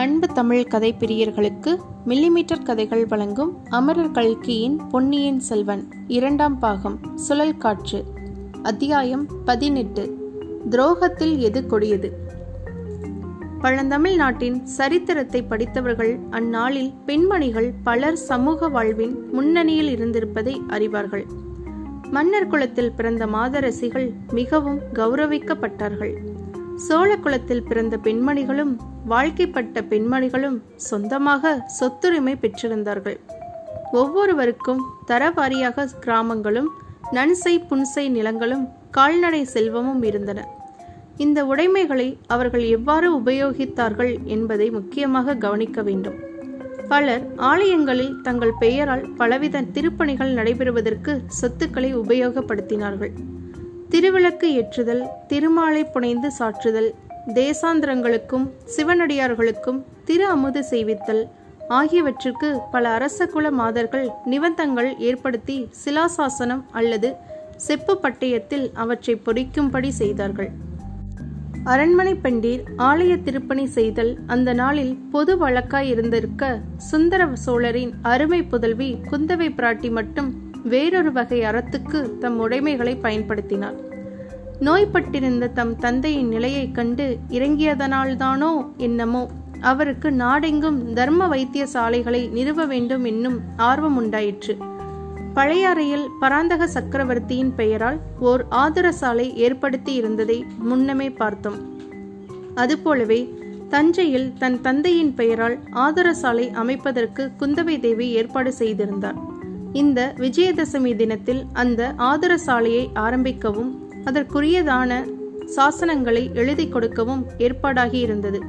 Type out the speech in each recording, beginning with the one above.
அன்பு தமிழ் கதை பிரியர்களுக்கு மில்லிமீட்டர் கதைகள் வழங்கும் அமரர் கல்கியின் பொன்னியின் செல்வன் இரண்டாம் பாகம் சுழல் காற்று அத்தியாயம் பதினெட்டு துரோகத்தில் எது கொடியது? பழந்தமிழ் நாட்டின் சரித்திரத்தை படித்தவர்கள் அந்நாளில் பெண்மணிகள் பலர் சமூக வாழ்வின் முன்னணியில் இருந்திருப்பதை அறிவார்கள். மன்னர் குலத்தில் பிறந்த மாதரசிகள் மிகவும் கௌரவிக்கப்பட்டார்கள். சோழகுலத்தில் பிறந்த பெண்மணிகளும் வாழ்க்கைப்பட்ட பெண்மணிகளும் சொந்தமாக சொத்துரிமை பெற்றிருந்தார்கள். ஒவ்வொருவருக்கும் தரவாரியாக கிராமங்களும் நன்சை புன்சை நிலங்களும் கால்நடை செல்வமும் இருந்தன. இந்த உடைமைகளை அவர்கள் எவ்வாறு உபயோகித்தார்கள் என்பதை முக்கியமாக கவனிக்க வேண்டும். பலர் ஆலயங்களில் தங்கள் பெயரால் பலவித திருப்பணிகள் நடைபெறுவதற்கு சொத்துக்களை உபயோகப்படுத்தினார்கள். திருவிளக்கு ஏற்றுதல் திருமாலை புனைந்து சாற்றுதல் தேசாந்திரங்களுக்கும் சிவனடியார்களுக்கும் திரு அமுது செய்வித்தல் ஆகியவற்றிற்கு பல அரச குல மாதர்கள் நிபந்தங்கள் ஏற்படுத்தி சிலாசாசனம் அல்லது செப்பு பட்டயத்தில் அவற்றை பொறிக்கும்படி செய்தார்கள். அரண்மனை பெண்டீர் ஆலய திருப்பணி செய்தல் அந்த நாளில் பொது வழக்காய் இருந்திருக்க சுந்தர சோழரின் அருமை புதல்வி குந்தவை பிராட்டி மட்டும் வேறொரு வகை அறத்துக்கு தம் உடைமைகளை பயன்படுத்தினார். நோய்பட்டிருந்த தம் தந்தையின் நிலையைக் கண்டு இறங்கியதனால்தானோ என்னமோ? அவருக்கு நாடெங்கும் தர்ம வைத்தியசாலைகளை நிறுவ வேண்டும் என்னும் ஆர்வம் உண்டாயிற்று பழையாறையில் பராந்தக சக்கரவர்த்தியின் பெயரால் ஓர் ஆதுரசாலை ஏற்படுத்தி இருந்ததை முன்னமே பார்த்தோம். அதுபோலவே தஞ்சையில் தன் தந்தையின் பெயரால் ஆதரசாலை அமைப்பதற்கு குந்தவை தேவி ஏற்பாடு செய்திருந்தார். இந்த விஜயதசமி தினத்தில் அந்த ஆதரசாலையை ஆரம்பிக்கவும் அதற்குரியதான சாசனங்களை எழுதி கொடுக்கவும் ஏற்பாடாகி இருந்தது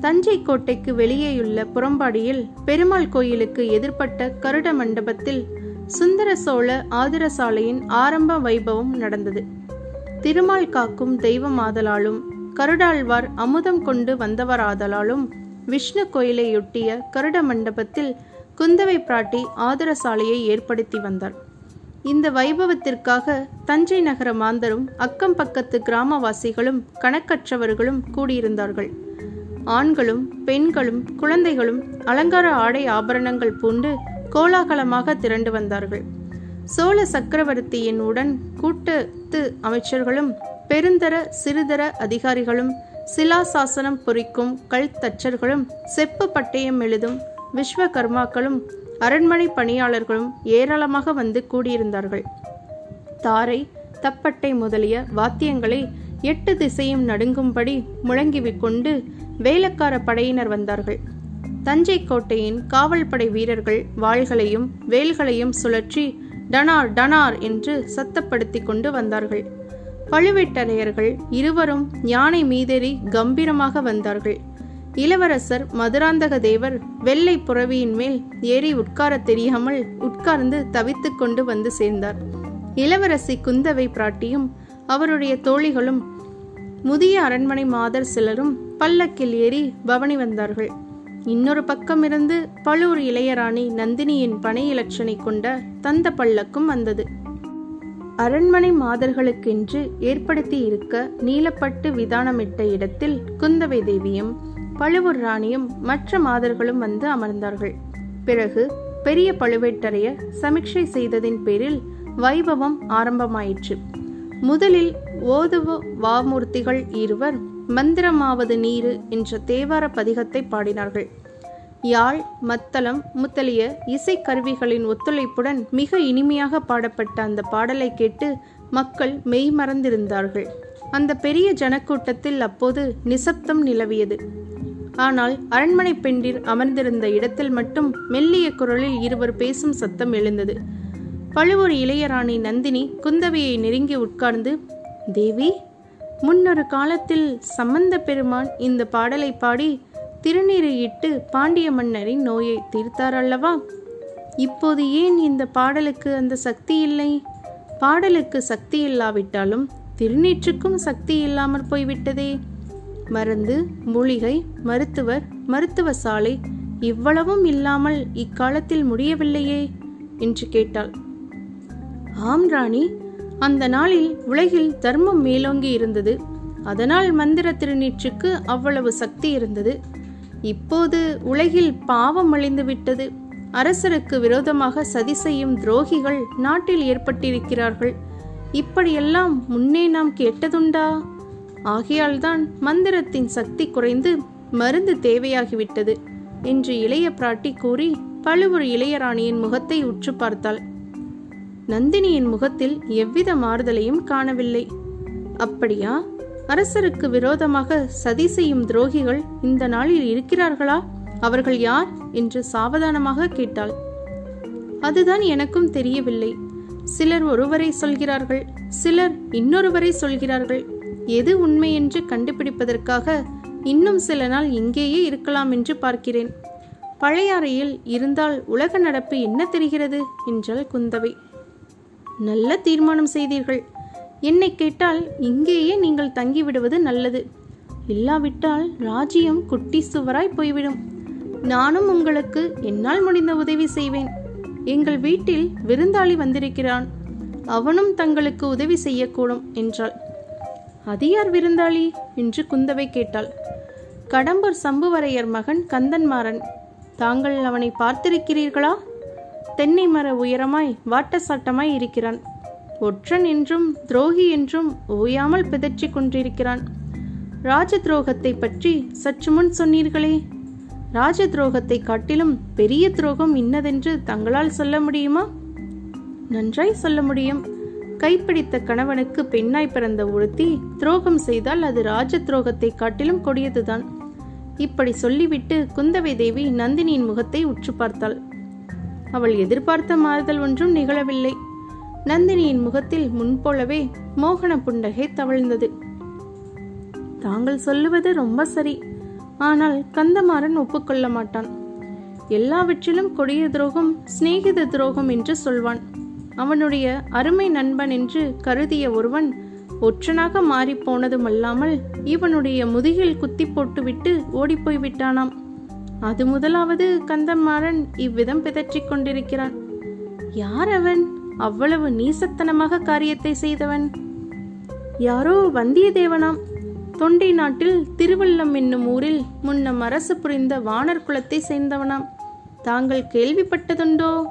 தஞ்சை கோட்டைக்கு வெளியேயுள்ள புறம்பாடியில் பெருமாள் கோயிலுக்கு எதிர்ப்பட்ட கருட மண்டபத்தில் சுந்தர சோழ ஆதிரசாலையின் ஆரம்ப வைபவம் நடந்தது. திருமால் காக்கும் தெய்வமாதலாலும் கருடாழ்வார் அமுதம் கொண்டு வந்தவராதலாலும் விஷ்ணு கோயிலையொட்டிய கருட மண்டபத்தில் குந்தவை பிராட்டி ஆதரசாலையை ஏற்படுத்தி வந்தார். இந்த வைபவத்திற்காக தஞ்சை நகர மாந்தரும் அக்கம் பக்கத்து கிராமவாசிகளும் கணக்கற்றவர்களும் கூடியிருந்தார்கள். ஆண்களும் பெண்களும் குழந்தைகளும் அலங்கார ஆடை ஆபரணங்கள் பூண்டு கோலாகலமாக திரண்டு வந்தார்கள். சோழ சக்கரவர்த்தியின் உடன் கூட்டத்து அமைச்சர்களும் பெருந்தர சிறுதர அதிகாரிகளும் சிலாசாசனம் பொறிக்கும் கல் தச்சர்களும் செப்பு பட்டயம் எழுதும் விஸ்வகர்மாக்களும் அரண்மனை பணியாளர்களும் ஏராளமாக வந்து கூடியிருந்தார்கள். தாரை தப்பட்டை முதலிய வாத்தியங்களை எட்டு திசையும் நடுங்கும்படி முழங்கிவிக் கொண்டு வேலக்கார படையினர் வந்தார்கள். தஞ்சை கோட்டையின் காவல் படை வீரர்கள் வாள்களையும் வேல்களையும் சுழற்றி டனார் டனார் என்று சத்தப்படுத்தி கொண்டு வந்தார்கள். பழுவேட்டரையர்கள் இருவரும் யானை மீதேறி கம்பீரமாக வந்தார்கள். இளவரசர் மதுராந்தக தேவர் வெள்ளை புறவியின் மேல் ஏறி உட்கார தெரியாமல் உட்கார்ந்து தவித்துக் கொண்டு வந்து சேர்ந்தார். இளவரசி குந்தவை பிராட்டியும் அவருடைய தோழிகளும் முதிய அரண்மனை மாதர் சிலரும் பல்லக்கில் ஏறி பவனி வந்தார்கள். இன்னொரு பக்கம் இருந்து பழுவூர் இளையராணி நந்தினியின் பனை இலட்சனை கொண்ட தந்த பல்லக்கும் வந்தது. அரண்மனை மாதர்களுக்கென்று ஏற்படுத்தி இருக்க நீலப்பட்டு விதானமிட்ட இடத்தில் குந்தவை தேவியும் பழுவூர் ராணியும் மற்ற மாதர்களும் வந்து அமர்ந்தார்கள். பிறகு பெரிய பழுவேட்டரையர் சமிக்ஷை செய்ததின் பேரில் வைபவம் ஆரம்பமாயிற்று. முதலில் ஓதுவ வாமூர்த்திகள் இருவர் மந்திரமாவது நீரு என்ற தேவார பதிகத்தை பாடினார்கள். யாழ் மத்தளம் முத்தலிய இசைக்கருவிகளின் ஒத்துழைப்புடன் மிக இனிமையாக பாடப்பட்ட அந்த பாடலை கேட்டு மக்கள் மெய்மறந்திருந்தார்கள். அந்த பெரிய ஜனக்கூட்டத்தில் அப்போது நிசப்தம் நிலவியது. ஆனால் அரண்மனை பெண்டிர் அமர்ந்திருந்த இடத்தில் மட்டும் மெல்லிய குரலில் இருவர் பேசும் சத்தம் எழுந்தது. பழுவூர் இளையராணி நந்தினி குந்தவையை நெருங்கி உட்கார்ந்து தேவி முன்னொரு காலத்தில் சம்பந்த பெருமான் இந்த பாடலை பாடி திருநீரை இட்டு பாண்டிய மன்னரின் நோயை தீர்த்தார் அல்லவா? இப்போது ஏன் இந்த பாடலுக்கு அந்த சக்தி இல்லை? பாடலுக்கு சக்தி இல்லாவிட்டாலும் திருநீற்றுக்கும் சக்தி இல்லாமற் போய்விட்டதே. மருந்து மூலிகை மருத்துவர் மருத்துவ சாலை இவ்வளவும் இல்லாமல் இக்காலத்தில் முடியவில்லையே? என்று கேட்டாள். ஆம் ராணி அந்த நாளில் உலகில் தர்மம் மேலோங்கி இருந்தது. அதனால் மந்திர திருநீற்றுக்கு அவ்வளவு சக்தி இருந்தது. இப்போது உலகில் பாவம் அழிந்து விட்டது. அரசருக்கு விரோதமாக சதி செய்யும் துரோகிகள் நாட்டில் ஏற்பட்டிருக்கிறார்கள். இப்படியெல்லாம் முன்னே நாம் கேட்டதுண்டா? ஆகையால்தான் மந்திரத்தின் சக்தி குறைந்து மருந்து தேவையாகிவிட்டது என்று இளைய பிராட்டி கூறி பழுவூர் இளையராணியின் முகத்தை உற்று பார்த்தாள். நந்தினியின் முகத்தில் எவ்வித மாறுதலையும் காணவில்லை. அப்படியா? அரசருக்கு விரோதமாக சதி செய்யும் துரோகிகள் இந்த நாளில் இருக்கிறார்களா? அவர்கள் யார்? என்று சாவதானமாக கேட்டாள். அதுதான் எனக்கும் தெரியவில்லை. சிலர் ஒருவரை சொல்கிறார்கள் சிலர் இன்னொருவரை சொல்கிறார்கள். எது உண்மை என்று கண்டுபிடிப்பதற்காக இன்னும் சில நாள் இங்கேயே இருக்கலாம் என்று பார்க்கிறேன். பழையாறையில் இருந்தால் உலக நடப்பு என்ன தெரிகிறது? என்றாள் குந்தவை. நல்ல தீர்மானம் செய்தீர்கள். என்னை கேட்டால் இங்கேயே நீங்கள் தங்கிவிடுவது நல்லது. இல்லாவிட்டால் ராஜ்யம் குட்டி சுவராய் போய்விடும். நானும் உங்களுக்கு என்னால் முடிந்த உதவி செய்வேன். எங்கள் வீட்டில் விருந்தாளி வந்திருக்கிறான். அவனும் தங்களுக்கு உதவி செய்யக்கூடும் என்றாள். அது யார் விருந்தாளி? என்று குந்தவை கேட்டாள். கடம்பூர் சம்புவரையர் மகன் கந்தன்மாறன். தாங்கள் அவனை பார்த்திருக்கிறீர்களா? தென்னை மர உயரமாய் வாட்டசாட்டமாய் இருக்கிறான். ஒற்றன் என்றும் துரோகி என்றும் ஓயாமல் பிதற்றி கொண்டிருக்கிறான். ராஜ துரோகத்தை பற்றி சற்று முன் சொன்னீர்களே. ராஜ துரோகத்தை காட்டிலும் பெரிய துரோகம் இன்னதென்று தங்களால் சொல்ல முடியுமா? நன்றாய் சொல்ல முடியும். கைப்பிடித்த கணவனுக்கு பெண்ணாய் பிறந்த ஒருத்தி துரோகம் செய்தால் அது ராஜ துரோகத்தை காட்டிலும் கொடியதுதான். இப்படி சொல்லிவிட்டு குந்தவை தேவி நந்தினியின் முகத்தை உற்று பார்த்தாள். அவள் எதிர்பார்த்த மாறுதல் ஒன்றும் நிகழவில்லை. நந்தினியின் முகத்தில் முன்போலவே மோகன புண்டகை தவழ்ந்தது. தாங்கள் சொல்லுவது ரொம்ப சரி. ஆனால் கந்தமாறன் ஒப்புக்கொள்ள மாட்டான். எல்லாவற்றிலும் கொடிய துரோகம் சிநேகித துரோகம் என்று சொல்வான். அவனுடைய அருமை நண்பன் என்று கருதிய ஒருவன் ஒற்றனாக மாறி போனதுமல்லாமல் இவனுடைய முதுகில் குத்தி போட்டுவிட்டு ஓடிப்போய் விட்டானாம் அது முதலாவது கந்தமாறன் இவ்விதம் பிதற்றிக் கொண்டிருக்கிறான். யார் அவன்? அவ்வளவு நீசத்தனமாக காரியத்தை செய்தவன். யாரோ வந்தியத்தேவனாம். தொண்டை நாட்டில் திருவள்ளம் என்னும் ஊரில் முன்னம் அரசு புரிந்த வானர் குலத்தை சேர்ந்தவனாம். தாங்கள் கேள்விப்பட்டதுண்டோ?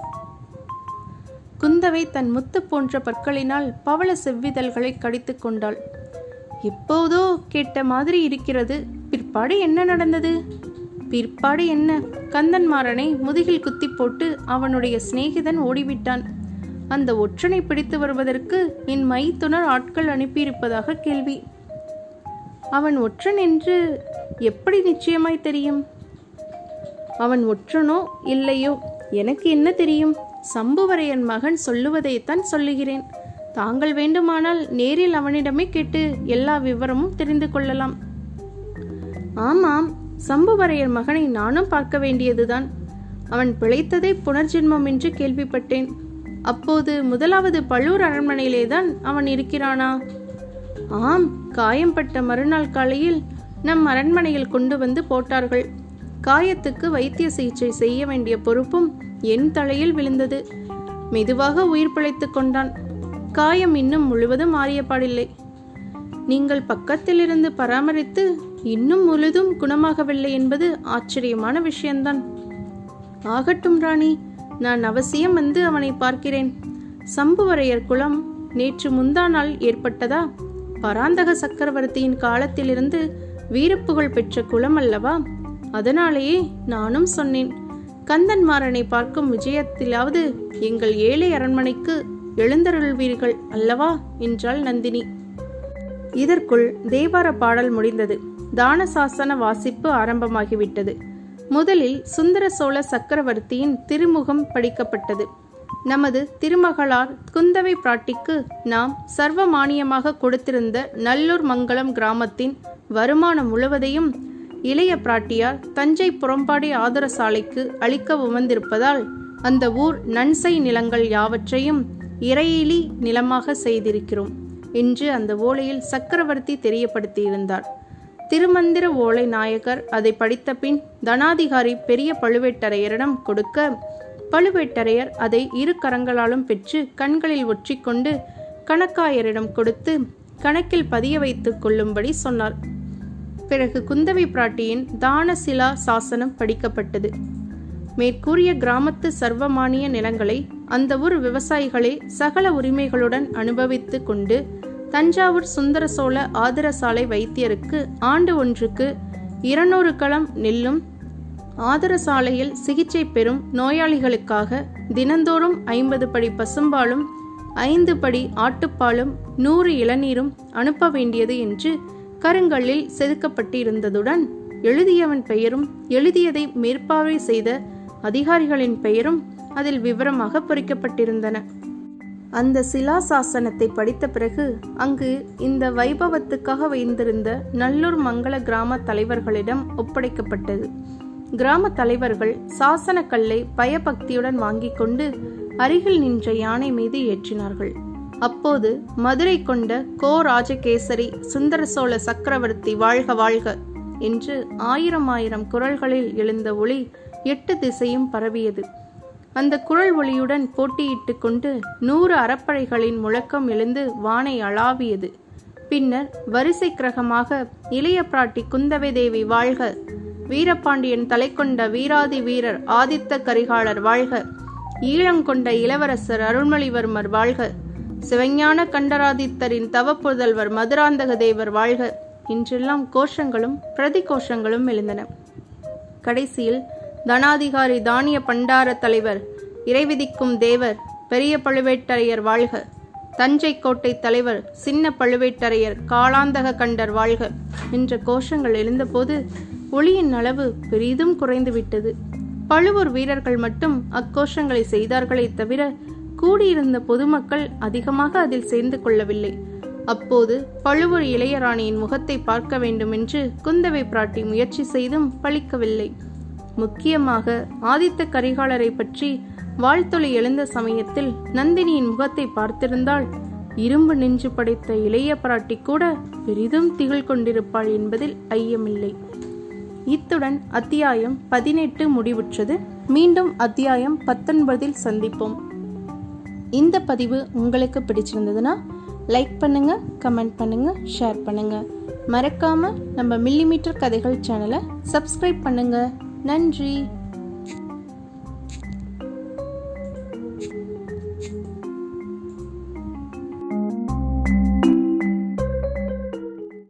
குந்தவை தன் முத்து போன்ற பற்களினால் பவள செவ்விதழ்களை கடித்து கொண்டாள். எப்போதோ கேட்ட மாதிரி இருக்கிறது. பிற்பாடு என்ன நடந்தது? பிற்பாடு என்ன? கந்தன்மாறனை முதுகில் குத்தி போட்டு அவனுடைய சிநேகிதன் ஓடிவிட்டான். அந்த ஒற்றனை பிடித்து வருவதற்கு என் மைத்துனர் ஆட்கள் அனுப்பியிருப்பதாக கேள்வி. அவன் ஒற்றன் என்று எப்படி நிச்சயமாய் தெரியும்? அவன் ஒற்றனோ இல்லையோ? எனக்கு என்ன தெரியும்? சம்புவரையன் மகன் சொல்லுவதைத்தான் சொல்லுகிறேன். தாங்கள் வேண்டுமானால் நேரில் அவனிடமே கேட்டு எல்லா விவரமும் தெரிந்து கொள்ளலாம். ஆமாம் சம்புவரையர் மகனை நானும் பார்க்க வேண்டியதுதான். அவன் பிழைத்ததை புனர்ஜென்மம் என்று கேள்விப்பட்டேன். அப்போது முதலாவது பழுவூர் அரண்மனையிலேதான் அவன் இருக்கிறானா? ஆம் காயம்பட்ட மறுநாள் காலையில் நம் அரண்மனையில் கொண்டு வந்து போட்டார்கள். காயத்துக்கு வைத்திய சிகிச்சை செய்ய வேண்டிய பொறுப்பும் என் தலையில் விழுந்தது. மெதுவாக உயிர் பிழைத்துக் கொண்டான். காயம் இன்னும் முழுவதும் மாறியப்பாடில்லை நீங்கள் பக்கத்திலிருந்து பராமரித்து இன்னும் முழுதும் குணமாகவில்லை என்பது ஆச்சரியமான விஷயம்தான் ஆகட்டும் ராணி நான் அவசியம் வந்து அவனை பார்க்கிறேன். சம்புவரையர் குலம் நேற்று முந்தா நாள் ஏற்பட்டதா? பராந்தக சக்கரவர்த்தியின் காலத்திலிருந்து வீரப்புகழ் பெற்ற குளம் அல்லவா? அதனாலேயே நானும் சொன்னேன். கந்தன்மாறனை பார்க்கும் விஜயத்திலாவது எங்கள் ஏழை அரண்மனைக்கு எழுந்தருள்வீர்கள் அல்லவா? என்றாள் நந்தினி. இதற்குள் தேவார பாடல் முடிந்தது. தானசாசன வாசிப்பு ஆரம்பமாகிவிட்டது. முதலில் சுந்தர சோழ சக்கரவர்த்தியின் திருமுகம் படிக்கப்பட்டது. நமது திருமகளார் குந்தவை பிராட்டிக்கு நாம் சர்வமானியமாக கொடுத்திருந்த நல்லூர் மங்கலம் கிராமத்தின் வருமானம் முழுவதையும் இளைய பிராட்டியார் தஞ்சை புறம்பாடி ஆதர சாலைக்கு அளிக்க உமர்ந்திருப்பதால் அந்த ஊர் நன்சை நிலங்கள் யாவற்றையும் இறையிலி நிலமாக செய்திருக்கிறோம் என்று அந்த ஓலையில் சக்கரவர்த்தி தெரியப்படுத்தியிருந்தார். திருமந்திர ஓலை நாயகர் அதை படித்த பின் தனாதிகாரி பெரிய பழுவேட்டரையரிடம் கொடுக்க பழுவேட்டரையர் அதை இரு கரங்களாலும் பெற்று கண்களில் ஒற்றிக்கொண்டு கணக்காயரிடம் கொடுத்து கணக்கில் பதிய வைத்துக் கொள்ளும்படி சொன்னார். பிறகு குந்தவை பிராட்டியின் தானசிலா சாசனம் படிக்கப்பட்டது. மேற்கூறிய கிராமத்து சர்வமானிய நிலங்களை அந்த ஊர் விவசாயிகளே சகல உரிமைகளுடன் அனுபவித்து கொண்டு தஞ்சாவூர் சுந்தர சோழ ஆதரசாலை வைத்தியருக்கு ஆண்டு ஒன்றுக்கு இருநூறு களம் நெல்லும் ஆதரசாலையில் சிகிச்சை பெறும் நோயாளிகளுக்காக தினந்தோறும் ஐம்பது படி பசும்பாலும் ஐந்து படி ஆட்டுப்பாலும் நூறு இளநீரும் அனுப்ப வேண்டியது என்று கருங்கல்லில் செதுக்கப்பட்டிருந்ததுடன் எழுதியவன் பெயரும் எழுதியதை மேற்பார்வை செய்த அதிகாரிகளின் பெயரும் அதில் விவரமாக பொறிக்கப்பட்டிருந்தன. அந்த சிலாசாசனத்தை படித்த பிறகு அங்கு இந்த வைபவத்துக்காக வைத்திருந்த நல்லூர் மங்கள கிராம தலைவர்களிடம் ஒப்படைக்கப்பட்டது. கிராம தலைவர்கள் சாசன கல்லை பயபக்தியுடன் வாங்கிக் கொண்டு அருகில் நின்ற யானை மீது ஏற்றினார்கள். அப்போது மதுரை கொண்ட கோ ராஜகேசரி சுந்தர சோழ சக்கரவர்த்தி வாழ்க வாழ்க என்று ஆயிரம் ஆயிரம் குரல்களில் எழுந்த ஒளி எட்டு திசையும் பரவியது. அந்த குரல் ஒளியுடன் போட்டியிட்டு கொண்டு நூறு அறப்படைகளின் முழக்கம் எழுந்து வானை அளாவியது. பின்னர் வரிசை கிரகமாக இளைய பிராட்டி குந்தவை தேவி வாழ்க வீரபாண்டியன் தலை கொண்ட வீராதி வீரர் ஆதித்த கரிகாலர் வாழ்க ஈழங்கொண்ட இளவரசர் அருள்மொழிவர்மர் வாழ்க சிவஞான கண்டராதித்தரின் தவப்புதல்வர் மதுராந்தக தேவர் வாழ்க. என்றெல்லாம் கோஷங்களும் பிரதி கோஷங்களும் எழுந்தன. கடைசியில் தனாதிகாரி தானிய பண்டார தலைவர் இறைவிதிக்கும் தேவர் பெரிய பழுவேட்டரையர் வாழ்க. தஞ்சை கோட்டை தலைவர் சின்ன பழுவேட்டரையர் காலாந்தக கண்டர் வாழ்க என்ற கோஷங்கள் எழுந்தபோது ஒளியின் அளவு பெரிதும் குறைந்துவிட்டது. பழுவூர் வீரர்கள் மட்டும் அக்கோஷங்களை செய்தார்களே தவிர கூடியிருந்த பொதுமக்கள் அதிகமாக அதில் சேர்ந்து கொள்ளவில்லை. அப்போது பழுவூர் இளையராணியின் முகத்தை பார்க்க வேண்டும் என்று குந்தவை பிராட்டி முயற்சி செய்தும் பழிக்கவில்லை. முக்கியமாக ஆதித்த கரிகாலரை பற்றி வாழ்த்தொலி எழுந்த சமயத்தில் நந்தினியின் முகத்தை பார்த்திருந்தால் இரும்பு நெஞ்சு படைத்த இளைய பிராட்டி கூட பெரிதும் திகழ் கொண்டிருப்பாள் என்பதில் ஐயமில்லை. இத்துடன் அத்தியாயம் பதினெட்டு முடிவுற்றது. மீண்டும் அத்தியாயம் பத்தொன்பதில் சந்திப்போம். இந்த பதிவு உங்களுக்கு பிடிச்சிருந்ததுன்னா லைக் பண்ணுங்க கமெண்ட் பண்ணுங்க ஷேர் பண்ணுங்க. மறக்காம நம்ம மில்லிமீட்டர் கதைகள் சேனலை சப்ஸ்கிரைப் பண்ணுங்க. நன்றி.